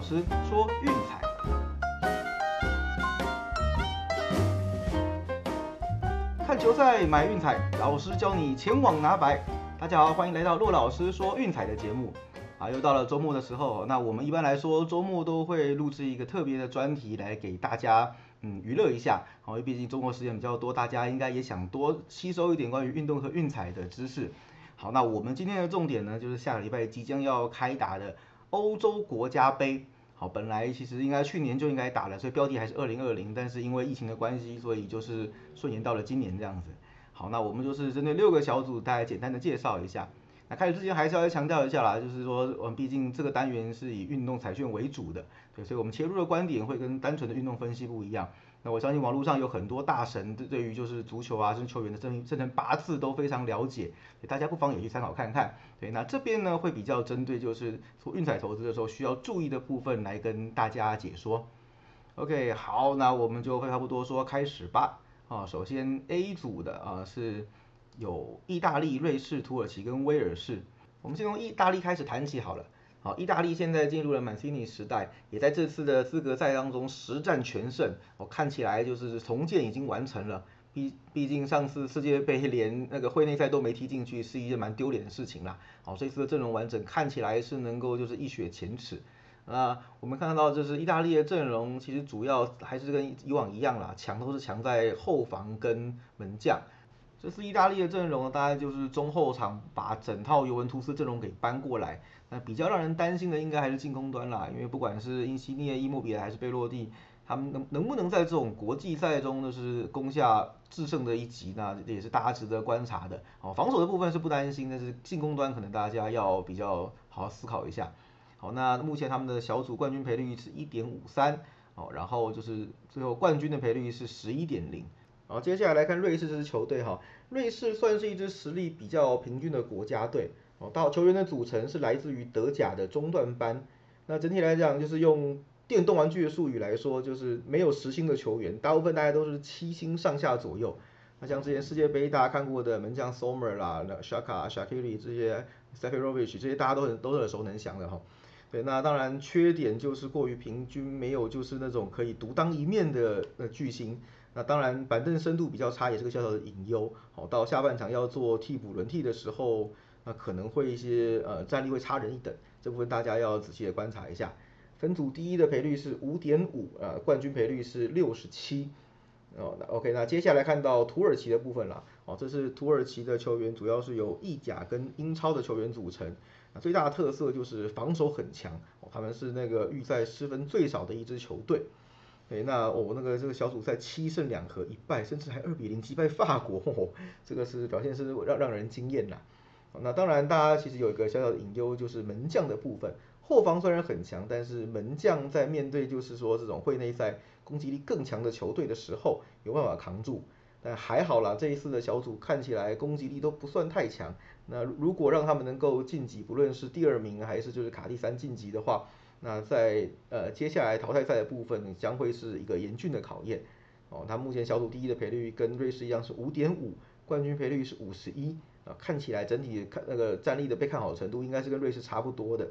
老师说运彩，看球赛买运彩，老师教你前往拿白。大家好，欢迎来到骆老师说运彩的节目。啊，又到了周末的时候，那我们一般来说周末都会录制一个特别的专题来给大家嗯娱乐一下。好，因为毕竟周末时间比较多，大家应该也想多吸收一点关于运动和运彩的知识。好，那我们今天的重点呢，就是下个礼拜即将要开打的欧洲国家杯。好，本来其实应该去年就应该打了，所以标题还是二零二零，但是因为疫情的关系，所以就是顺延到了今年这样子。好，那我们就是针对六个小组，大概简单的介绍一下。那开始之前还是要强调一下啦，就是说，我们毕竟这个单元是以运动彩券为主的，对，所以我们切入的观点会跟单纯的运动分析不一样。那我相信网络上有很多大神对于就是足球啊，甚至球员的生生辰八字都非常了解，大家不妨也去参考看看。对，那这边呢会比较针对就是做运彩投资的时候需要注意的部分来跟大家解说。OK，好，那我们就废话不多说，开始吧。啊，首先 A 组的啊是有意大利、瑞士、土耳其跟威尔士。我们先从意大利开始谈起好了。好，意大利现在进入了曼西尼时代，也在这次的资格赛当中实战全胜。我看起来就是重建已经完成了。毕毕竟上次世界杯连那个会内赛都没踢进去，是一件蛮丢脸的事情啦。好，这次的阵容完整，看起来是能够就是一雪前耻。那我们看到就是意大利的阵容，其实主要还是跟以往一样啦，强都是强在后防跟门将。这次意大利的阵容大概就是中后场把整套尤文图斯阵容给搬过来。那比较让人担心的应该还是进攻端啦，因为不管是因西涅、伊莫比还是贝洛蒂，他们能能不能在这种国际赛中就是攻下制胜的一击，那也是大家值得观察的。哦，防守的部分是不担心，但是进攻端可能大家要比较好好思考一下。好，那目前他们的小组冠军赔率是一点五三，哦，然后就是最后冠军的赔率是十一点零。好，接下来来看瑞士这支球队哈，瑞士算是一支实力比较平均的国家队哦。到球员的组成是来自于德甲的中段班，那整体来讲就是用电动玩具的术语来说，就是没有实心的球员，大部分大家都是七星上下左右。那像之前世界杯大家看过的门将 Sommer 啦、那 Shaka、Shakiri 这些 s e f i r o v i c 这些大家都很都是耳熟能详的哈。对，那当然缺点就是过于平均，没有就是那种可以独当一面的呃巨星。那当然，板凳深度比较差，也是个小小的隐忧。好，到下半场要做替补轮替的时候，那可能会一些呃战力会差人一等，这部分大家要仔细的观察一下。分组第一的赔率是五点五，呃，冠军赔率是六十七。哦，那 OK，那接下来看到土耳其的部分了。哦，这是土耳其的球员，主要是由意甲跟英超的球员组成。那最大的特色就是防守很强，哦，他们是那个预赛失分最少的一支球队。对，那我那个这个小组赛七胜两和一败，甚至还二比零击败法国，哦这个是表现是让让人惊艳呐。那当然，大家其实有一个小小的隐忧，就是门将的部分，后防虽然很强，但是门将在面对就是说这种会内赛攻击力更强的球队的时候，有办法扛住。但还好啦，这一次的小组看起来攻击力都不算太强。那如果让他们能够晋级，不论是第二名还是就是卡第三晋级的话，那在呃接下来淘汰赛的部分将会是一个严峻的考验哦。他目前小组第一的赔率跟瑞士一样是五点五，冠军赔率是五十一看起来整体看那个战力的被看好程度应该是跟瑞士差不多的。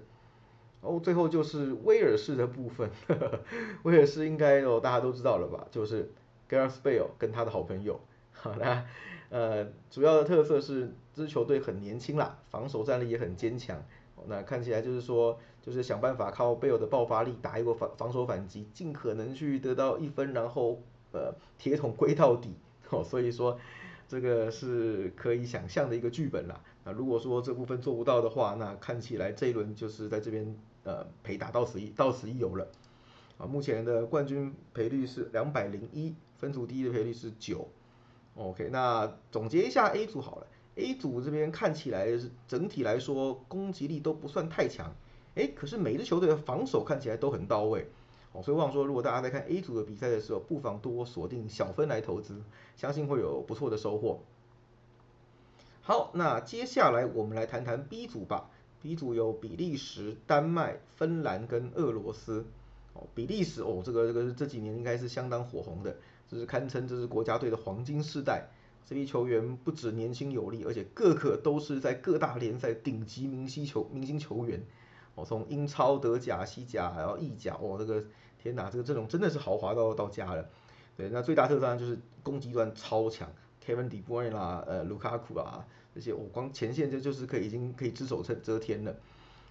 哦，最后就是威尔士的部分，威尔士应该哦大家都知道了吧，就是 Gareth Bale 跟他的好朋友。好，那呃主要的特色是支球队很年轻啦，防守战力也很坚强。那看起来就是说，就是想办法靠贝尔的爆发力打一波防防守反击，尽可能去得到一分，然后呃铁桶归到底。哦，所以说这个是可以想象的一个剧本啦。那如果说这部分做不到的话，那看起来这一轮就是在这边呃赔打到此一到此一游了。啊，目前的冠军赔率是两百零一，分组第一的赔率是九。OK，那总结一下 A 组好了。A 组这边看起来整体来说攻击力都不算太强，哎，可是每支球队的防守看起来都很到位，所以我想说，如果大家在看 A 组的比赛的时候，不妨多锁定小分来投资，相信会有不错的收获。好，那接下来我们来谈谈 B 组吧。B 组有比利时、丹麦、芬兰跟俄罗斯。哦，比利时哦，这个这个这几年应该是相当火红的，这是堪称这是国家队的黄金世代。这批球员不止年轻有力，而且个个都是在各大联赛顶级明星球明星球员。哦，从英超、德甲、西甲，然后意甲，哦，这个天哪，这个阵容真的是豪华到到家了。对，那最大特色当然就是攻击端超强，Kevin De Bruyne 啦，呃，卢卡库啊，这些我光前线就就是可以已经可以只手遮遮天了。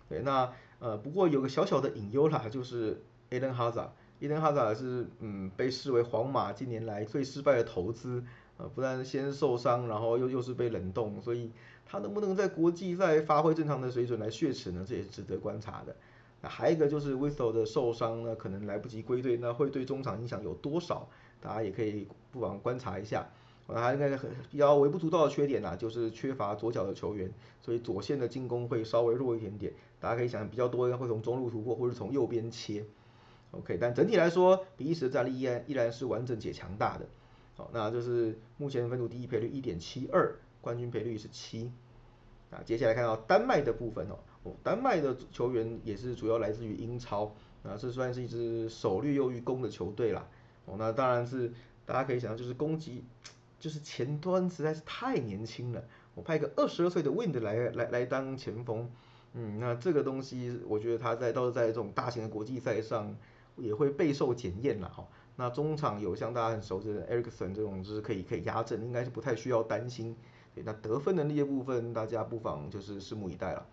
对，那呃不过有个小小的隐忧啦，就是 Eden Hazard，Eden Hazard 是嗯被视为皇马近年来最失败的投资，呃不但先受伤，然后又又是被冷冻，所以他能不能在国际赛发挥正常的水准来血耻呢？这也是值得观察的。那还有一个就是 Whistle 的受伤呢，可能来不及归队，那会对中场影响有多少？大家也可以不妨观察一下，我还应该很比较微不足道的缺点呐，就是缺乏左脚的球员，所以左线的进攻会稍微弱一点点。大家可以想比较多应该会从中路突破，或者从右边切。OK，但整体来说，比利时的战力依然依然是完整且强大的。好，那就是目前分组第一赔率一点七二，冠军赔率是七。啊，接下来看到丹麦的部分哦，丹麦的球员也是主要来自于英超，啊，这算是一支守略又于攻的球队啦。哦，那当然是大家可以想到，就是攻击，就是前端实在是太年轻了。我派一个二十二岁的 Wind 来来来当前锋，嗯，那这个东西我觉得他在倒是在这种大型的国际赛上也会备受检验了哈。那中场有像大家很熟知的 Ericsson 这种就是可以可以压阵，应该是不太需要担心。那得分能力的部分，大家不妨就是拭目以待了。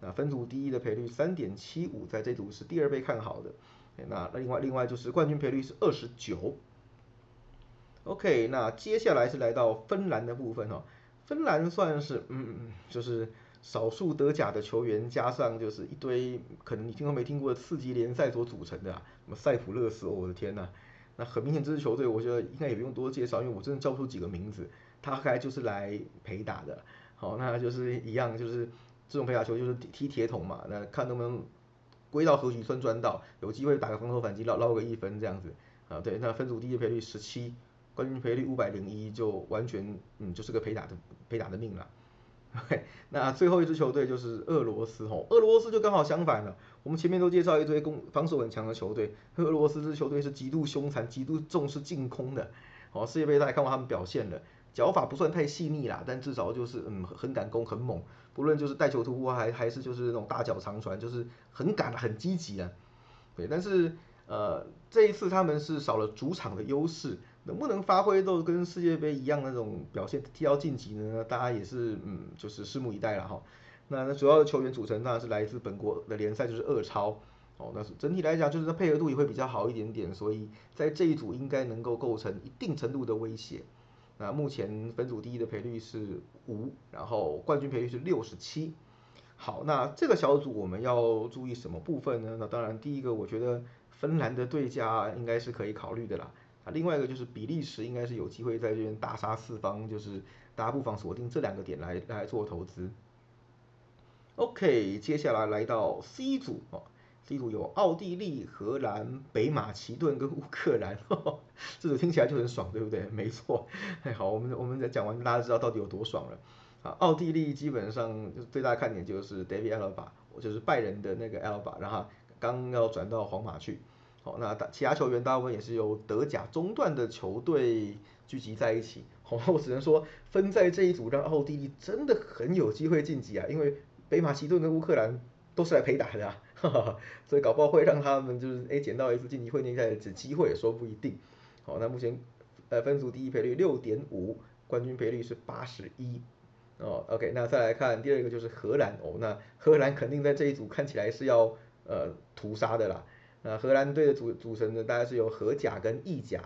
那分组第一的赔率三点七五，在这组是第二被看好的。那另外另外就是冠军赔率是二十九，OK，那接下来是来到芬兰的部分哦，芬兰算是嗯就是少数德甲的球员加上就是一堆可能你听都没听过的次级联赛所组成的，啊什么塞浦勒斯，我的天呐，那很明显这支球队我觉得应该也不用多介绍，因为我真的叫不出几个名字，大概就是来陪打的，好，那就是一样就是这种陪打球就是踢铁桶嘛，那看能不能。归到和局村赚到，有机会打个防守反击捞捞个一分这样子啊，对，那分组第一赔率十七，冠军赔率五百零一，就完全嗯就是个陪打的陪打的命了。那最后一支球队就是俄罗斯吼，俄罗斯就刚好相反了。我们前面都介绍一堆攻防守很强的球队，俄罗斯这支球队是极度凶残、极度重视进攻的。好，世界杯大家看过他们表现了。脚法不算太细腻啦，但至少就是嗯很敢攻很猛，不论就是带球突破还还是就是那种大脚长传，就是很敢很积极啊。对，但是呃这一次他们是少了主场的优势，能不能发挥都跟世界杯一样那种表现踢到晋级呢？大家也是嗯就是拭目以待了哈。那那主要的球员组成当然是来自本国的联赛，就是二超哦。那是整体来讲就是配合度也会比较好一点点，所以在这一组应该能够构成一定程度的威胁。那目前分组第一的赔率是五，然后冠军赔率是六十七。好，那这个小组我们要注意什么部分呢？那当然第一个，我觉得芬兰的对家应该是可以考虑的啦。啊，另外一个就是比利时应该是有机会在这边大杀四方，就是大家不妨锁定这两个点来来做投资。OK，接下来来到 C 组哦。例如有奥地利、荷兰、北马其顿跟乌克兰，这组听起来就很爽，对不对？没错。哎，好，我们我们在讲完，大家知道到底有多爽了。啊，奥地利基本上最大看点就是 David Alaba，就是拜仁的那个 Alaba，然后刚要转到皇马去。好，那其他球员大部分也是由德甲中段的球队聚集在一起。好，我只能说分在这一组让奥地利真的很有机会晋级啊，因为北马其顿跟乌克兰都是来陪打的啊。所以搞不好会让他们就是哎捡到一次晋级会内赛的机会也，说不一定。好，那目前呃分组第一赔率六点五，冠军赔率是八十一。哦，OK，那再来看第二个就是荷兰哦，那荷兰肯定在这一组看起来是要呃屠杀的啦。那荷兰队的组组成呢，大概是由荷甲跟意甲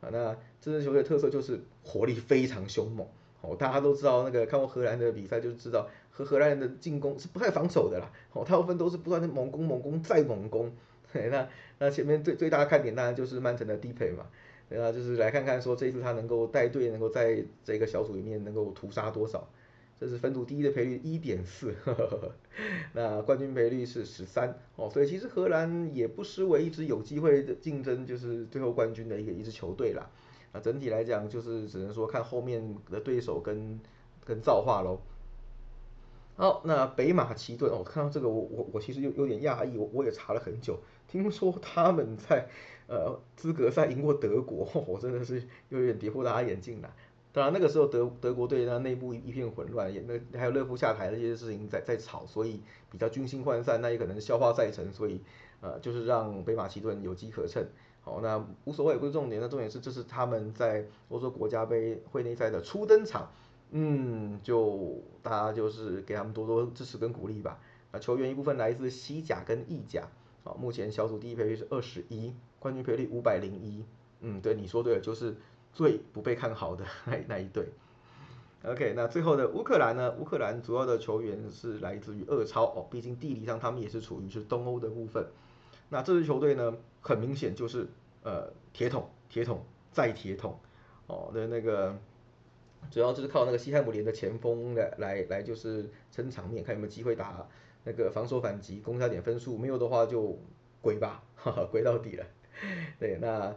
啊。那这支球队特色就是火力非常凶猛。哦，大家都知道那个看过荷兰的比赛就知道。和荷兰人的进攻是不太防守的啦，哦，大部分都是不断的猛攻、猛攻再猛攻。对那那前面最最大的看点当然就是曼城的低配嘛，那就是来看看说这一次他能够带队，能够在这个小组里面能够屠杀多少。这是分组第一的赔率一点四，那冠军赔率是十三哦，所以其实荷兰也不失为一支有机会的竞争就是最后冠军的一个一支球队啦。那整体来讲就是只能说看后面的对手跟跟造化喽。好，那北马其顿，我看到这个，我我我其实有有点讶异，我我也查了很久，听说他们在呃资格赛赢过德国，我真的是有点跌破大家眼镜了。当然那个时候德德国队那内部一片混乱，也那还有勒夫下台的这些事情在在吵，所以比较军心涣散，那也可能是消化赛程，所以呃就是让北马其顿有机可乘。好，那无所谓，不是重点，那重点是这是他们在欧洲国家杯会内赛的初登场，嗯，就大家就是给他们多多支持跟鼓励吧。啊球员一部分来自西甲跟意甲，啊，目前小组第一赔率是二十一，冠军赔率五百零一，嗯，对，你说对了，就是最不被看好的 那那一队。OK，那最后的乌克兰呢？乌克兰主要的球员是来自于俄超哦，毕竟地理上他们也是处于是东欧的部分。那这支球队呢，很明显就是呃铁桶、铁桶再铁桶哦的那个，主要就是靠那个西汉姆联的前锋来来来就是撑场面，看有没有机会打那个防守反击，攻下点分数，没有的话就鬼吧，哈哈，鬼到底了。对，那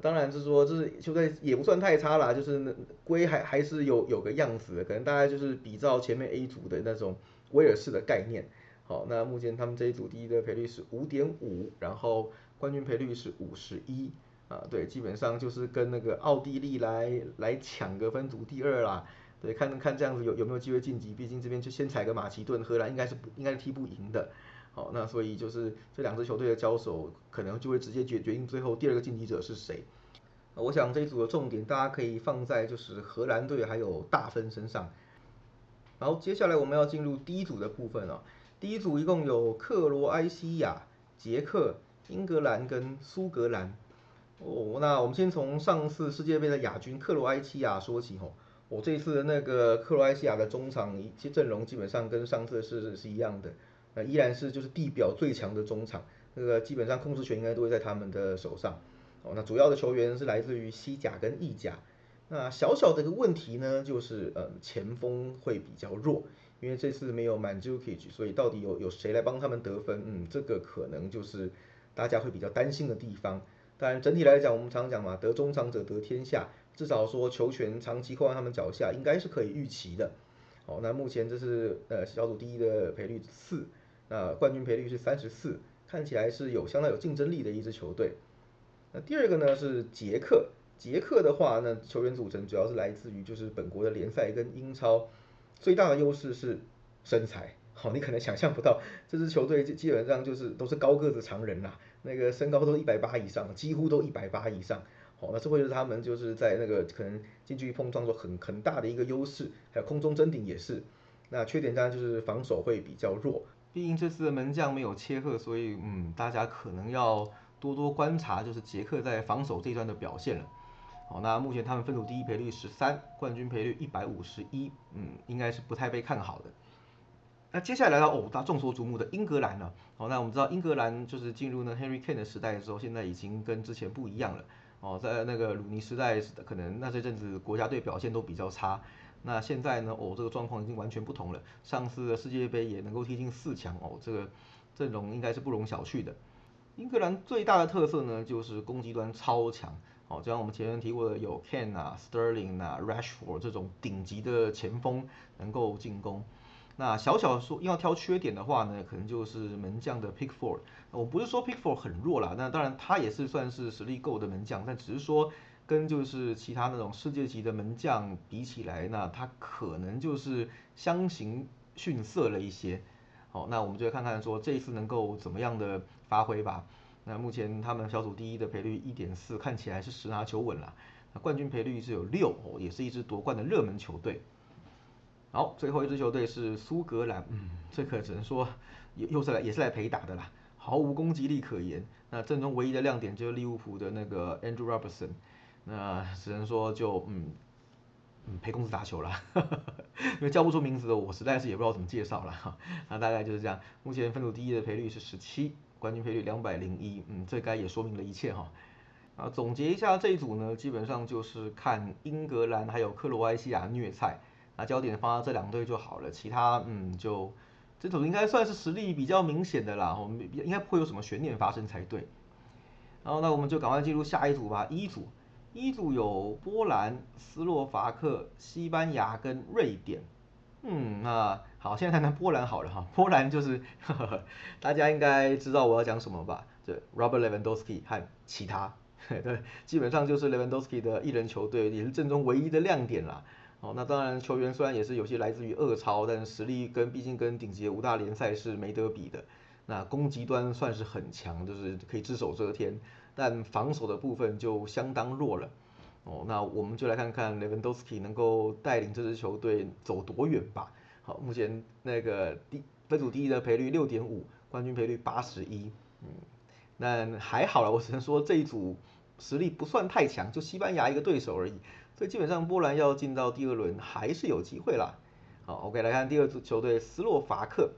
当然是说，就是球队也不算太差啦，就是归还还是有有个样子的，可能大概就是比照前面 A 组的那种威尔士的概念。好，那目前他们这一组第一的赔率是五点五，然后冠军赔率是五十一，啊，对，基本上就是跟那个奥地利来来抢个分组第二啦，对，看看这样子有有没有机会晋级，毕竟这边就先踩个马其顿，荷兰应该是不应该是踢不赢的，好，那所以就是这两支球队的交手，可能就会直接决决定最后第二个晋级者是谁。我想这一组的重点大家可以放在就是荷兰队还有大分身上，然后接下来我们要进入第一组的部分了。第一组一共有克罗埃西亚、捷克、英格兰跟苏格兰。哦，那我们先从上次世界杯的亚军克罗埃西亚说起吼。我这次的那个克罗埃西亚的中场其阵容基本上跟上次是是一样的，那依然是就是地表最强的中场，那个基本上控制权应该都会在他们的手上。哦，那主要的球员是来自于西甲跟意甲。那小小的一个问题呢，就是呃前锋会比较弱。因为这次没有满 j u k i 所以到底有有谁来帮他们得分？嗯，这个可能就是大家会比较担心的地方。当然整体来讲，我们常讲嘛，得中场者得天下，至少说球权长期扣在他们脚下，应该是可以预期的。好，那目前这是呃小组第一的赔率四，那冠军赔率是三十四，看起来是有相当有竞争力的一支球队。那第二个呢是捷克，捷克的话呢球员组成主要是来自于就是本国的联赛跟英超。最大的优势是身材，好，你可能想象不到，这支球队基基本上就是都是高个子常人啦，那个身高都一百八以上，几乎都一百八以上，好，那这会就是他们就是在那个可能近距离碰撞中很很大的一个优势，还有空中争顶也是，那缺点当然就是防守会比较弱，毕竟这次的门将没有切赫，所以嗯，大家可能要多多观察就是杰克在防守这一段的表现了。好，那目前他们分组第一赔率十三，冠军赔率一百五十一，嗯，应该是不太被看好的。那接下来来到哦，大众所瞩目的英格兰了。好，那我们知道英格兰就是进入呢 Henry Kane 的时代的时候，现在已经跟之前不一样了。哦，在那个鲁尼时代，可能那些阵子国家队表现都比较差。那现在呢，哦，这个状况已经完全不同了。上次的世界杯也能够踢进四强，哦，这个阵容应该是不容小觑的。英格兰最大的特色呢，就是攻击端超强。哦，就像我们前面提过的，有 Ken 啊、Sterling 啊、Rashford 这种顶级的前锋能够进攻。那小小说要挑缺点的话呢，可能就是门将的 Pickford。我不是说 Pickford 很弱啦，那当然他也是算是实力够的门将，但只是说跟就是其他那种世界级的门将比起来，那他可能就是相形逊色了一些。好，那我们就看看说这一次能够怎么样的发挥吧。那目前他们小组第一的赔率一点四，看起来是十拿九稳了。那冠军赔率是有六哦，也是一支夺冠的热门球队。好，最后一支球队是苏格兰，嗯，这可只能说又又是来也是来陪打的啦，毫无攻击力可言。那阵中唯一的亮点就是利物浦的那个 Andrew Robertson，那只能说就嗯嗯陪公子打球了，因为叫不出名字的我实在是也不知道怎么介绍了哈。那大概就是这样，目前分组第一的赔率是十七。冠军赔率两百零一，嗯，这该也说明了一切哈。啊，总结一下这一组呢，基本上就是看英格兰还有克罗埃西亚虐菜，那焦点放在这两队就好了，其他嗯就这组应该算是实力比较明显的啦，我们应该不会有什么悬念发生才对。然后那我们就赶快进入下一组吧，一组，一组有波兰、斯洛伐克、西班牙跟瑞典。嗯，那好，现在谈谈波兰好了哈。波兰就是，大家应该知道我要讲什么吧？对，Robert Lewandowski 和其他，对，基本上就是 Lewandowski 的一人球队，也是阵中唯一的亮点啦。哦，那当然球员虽然也是有些来自于二超，但是实力跟毕竟跟顶级的五大联赛是没得比的。那攻击端算是很强，就是可以只手遮天，但防守的部分就相当弱了。哦，那我们就来看看 Lewandowski 能够带领这支球队走多远吧。好，目前那个第分组第一的赔率六点五，冠军赔率八十一，嗯，那还好了，我只能说这一组实力不算太强，就西班牙一个对手而已，所以基本上波兰要进到第二轮还是有机会啦。好，OK，来看第二组球队斯洛伐克，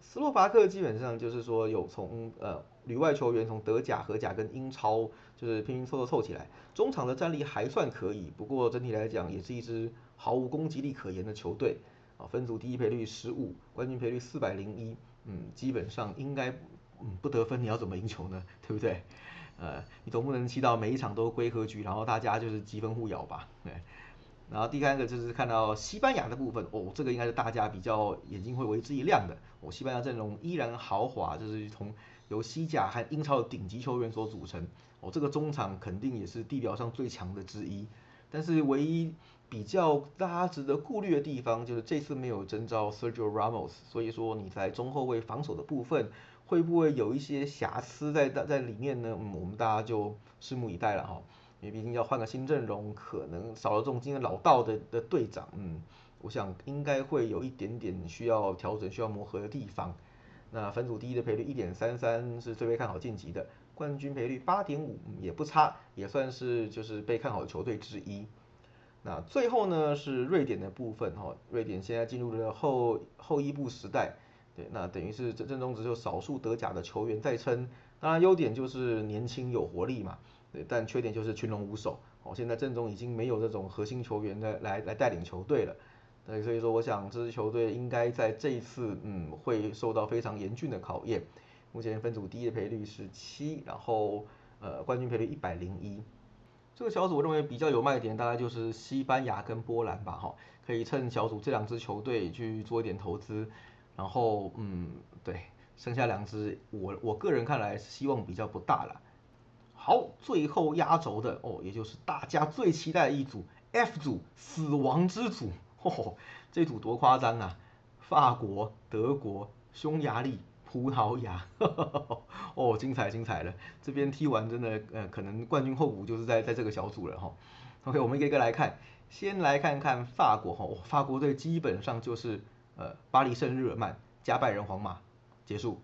斯洛伐克基本上就是说有从呃旅外球员从德甲、荷甲跟英超就是拼拼凑凑凑起来，中场的战力还算可以，不过整体来讲也是一支毫无攻击力可言的球队。啊，分组第一赔率十五，冠军赔率四百零一，嗯，基本上应该。嗯，不得分你要怎么赢球呢？对不对？呃，你总不能期到每一场都归和局，然后大家就是积分互咬吧？对。然后第三个就是看到西班牙的部分，哦，这个应该是大家比较眼睛会为之一亮的。哦，西班牙阵容依然豪华，就是从由西甲和英超的顶级球员所组成。哦，这个中场肯定也是地表上最强的之一。但是唯一比较大家值得顾虑的地方，就是这次没有征召 Sergio Ramos，所以说你在中后卫防守的部分。会不会有一些瑕疵在在在里面呢？嗯，我们大家就拭目以待了哈。因为毕竟要换个新阵容，可能少了这种经验老道的的队长，嗯，我想应该会有一点点需要调整、需要磨合的地方。那分组第一的赔率一点三三是最被看好晋级的，冠军赔率八点五也不差，也算是就是被看好的球队之一。那最后呢是瑞典的部分哈，瑞典现在进入了后后一步时代。那等于是这阵中只有少数德甲的球员在撑，当然优点就是年轻有活力嘛，对，但缺点就是群龙无首，哦，现在阵中已经没有这种核心球员的来来带领球队了，对，所以说我想这支球队应该在这一次，嗯，会受到非常严峻的考验。目前分组第一的赔率是七，然后呃冠军赔率一百零一，这个小组我认为比较有卖点，大概就是西班牙跟波兰吧，哈，可以趁小组这两支球队去做一点投资。然后，嗯，对，剩下两只，我我个人看来希望比较不大了。好，最后压轴的哦，也就是大家最期待的一组 F 组，死亡之组，嚯，这组多夸张啊！法国、德国、匈牙利、葡萄牙，哦，精彩精彩了！这边踢完真的，呃，可能冠军候补就是在在这个小组了哈。OK，我们一个一个来看，先来看看法国哈，法国队基本上就是。呃，巴黎圣日耳曼加拜仁皇马结束，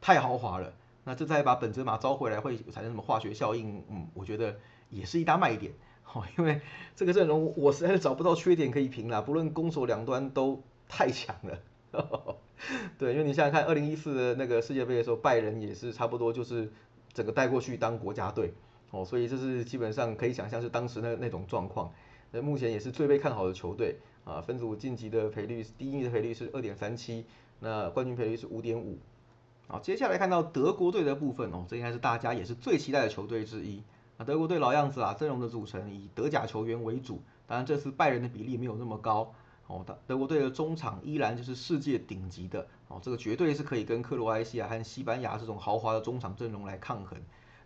太豪华了。那这再把本泽马招回来会产生什么化学效应？嗯，我觉得也是一大卖点。好，因为这个阵容我实在是找不到缺点可以评了，不论攻守两端都太强了。对，因为你想想看，二零一四的那个世界杯的时候，拜仁也是差不多就是整个带过去当国家队。哦，所以这是基本上可以想象是当时那那种状况。那目前也是最被看好的球队。啊，分组晋级的赔率，第一名的赔率是二点三七，那冠军赔率是五点五。好，接下来看到德国队的部分哦，这应该是大家也是最期待的球队之一。那德国队老样子啊，阵容的组成以德甲球员为主，当然这次拜仁的比例没有那么高。哦，德德国队的中场依然就是世界顶级的，哦，这个绝对是可以跟克罗埃西亚和西班牙这种豪华的中场阵容来抗衡。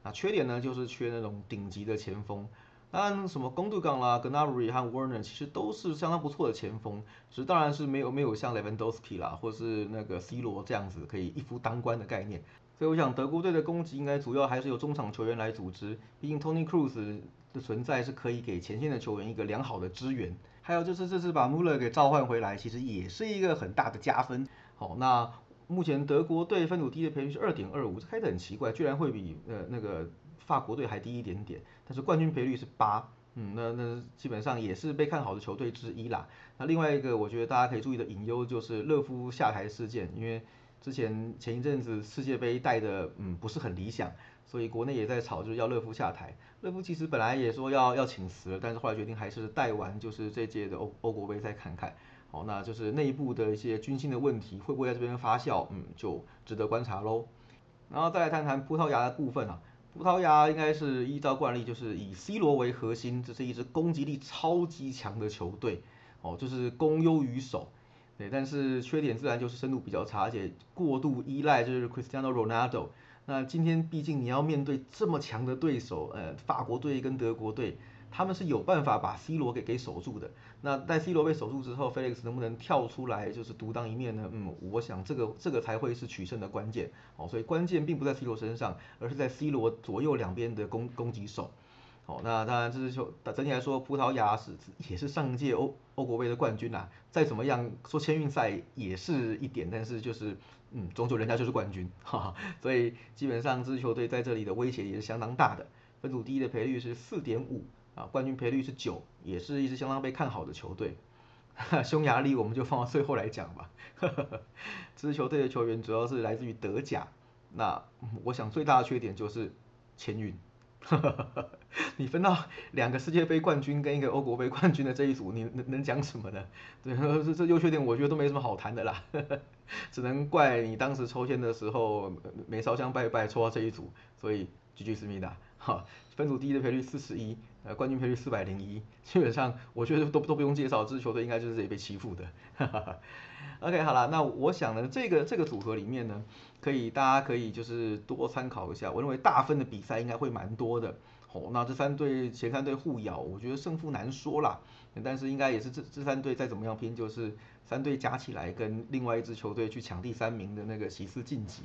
那缺点呢，就是缺那种顶级的前锋。当然，什么贡杜冈啦、格纳布里和沃纳其实都是相当不错的前锋，只是当然是没有没有像雷文多斯基啦，或是那个 C 罗这样子可以一夫当关的概念。所以我想德国队的攻击应该主要还是由中场球员来组织，毕竟 Tony Cruz 的存在是可以给前线的球员一个良好的支援。还有就是这次把穆勒给召唤回来，其实也是一个很大的加分。好，那目前德国队分组第一的赔率是二点二五，这开得很奇怪，居然会比呃那个。法国队还低一点点，但是冠军赔率是八，嗯，那那基本上也是被看好的球队之一啦。那另外一个我觉得大家可以注意的隐忧就是勒夫下台事件，因为之前前一阵子世界杯带的嗯不是很理想，所以国内也在吵就是要勒夫下台。勒夫其实本来也说要要请辞了，但是后来决定还是带完就是这届的欧欧国杯再看看。好，那就是内部的一些军心的问题会不会在这边发酵，嗯，就值得观察喽。然后再来谈谈葡萄牙的部分啊。葡萄牙应该是依照惯例，就是以 C 罗为核心，这是一支攻击力超级强的球队，哦，就是攻优于守，对，但是缺点自然就是深度比较差，而且过度依赖就是 Cristiano Ronaldo。那今天毕竟你要面对这么强的对手，呃，法国队跟德国队，他们是有办法把 C 罗给给守住的。那在 C 罗被守住之后，Felix 能不能跳出来就是独当一面呢？嗯，我想这个这个才会是取胜的关键。哦，所以关键并不在 C 罗身上，而是在 C 罗左右两边的攻攻击手。好，那当然这支球整体来说，葡萄牙是也是上届欧欧国杯的冠军啊。再怎么样说签运赛也是一点，但是就是嗯，终究人家就是冠军，哈哈。所以基本上这支球队在这里的威胁也是相当大的。分组第一的赔率是四点五啊，冠军赔率是九，也是一支相当被看好的球队。匈牙利我们就放到最后来讲吧。这 支球队的球员主要是来自于德甲，那我想最大的缺点就是签运。你分到两个世界杯冠军跟一个欧国杯冠军的这一组，你能能讲什么呢？对，这这优缺点我觉得都没什么好谈的啦，只能怪你当时抽签的时候没烧香拜拜抽到这一组，所以 GG 思密达，哈，分组第一的赔率四十一，呃，冠军赔率四百零一，基本上我觉得都都不用介绍，这支球队应该就是这里被欺负的。OK，好了，那我想呢，这个这个组合里面呢，可以大家可以就是多参考一下。我认为大分的比赛应该会蛮多的。哦，那这三队前三队互咬，我觉得胜负难说啦。但是应该也是这这三队再怎么样拼，就是三队加起来跟另外一支球队去抢第三名的那个席次晋级。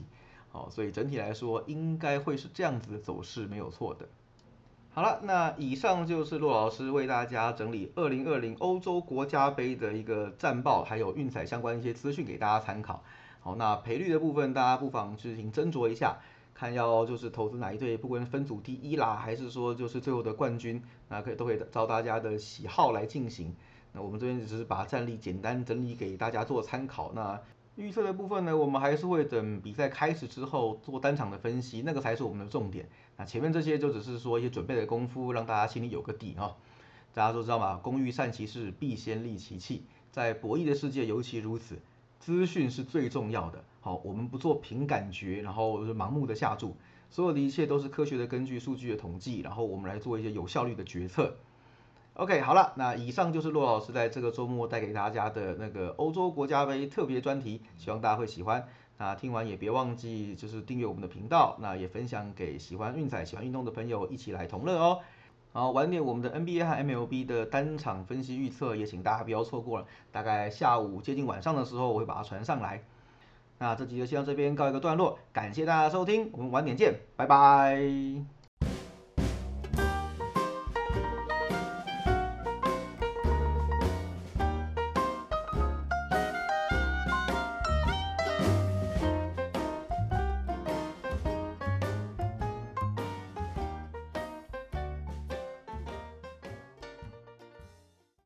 好，所以整体来说应该会是这样子的走势，没有错的。好了，那以上就是骆老师为大家整理二零二零欧洲国家杯的一个战报，还有运彩相关一些资讯给大家参考。好，那赔率的部分，大家不妨自行斟酌一下，看要就是投资哪一队，不管分组第一啦，还是说就是最后的冠军，那可以都可以照大家的喜好来进行。那我们这边只是把战力简单整理给大家做参考。那预测的部分呢，我们还是会等比赛开始之后做单场的分析，那个才是我们的重点。那前面这些就只是说一些准备的功夫，让大家心里有个底啊。大家都知道嘛，工欲善其事，必先利其器，在博弈的世界尤其如此，资讯是最重要的。好，我们不做凭感觉，然后是盲目的下注，所有的一切都是科学的根据数据的统计，然后我们来做一些有效率的决策。OK，好了，那以上就是骆老师在这个周末带给大家的那个欧洲国家杯特别专题，希望大家会喜欢。那听完也别忘记就是订阅我们的频道，那也分享给喜欢运彩、喜欢运动的朋友一起来同乐哦。好，晚点我们的 NBA 和 MLB 的单场分析预测也请大家不要错过了，大概下午接近晚上的时候我会把它传上来。那这集就先到这边告一个段落，感谢大家收听，我们晚点见，拜拜。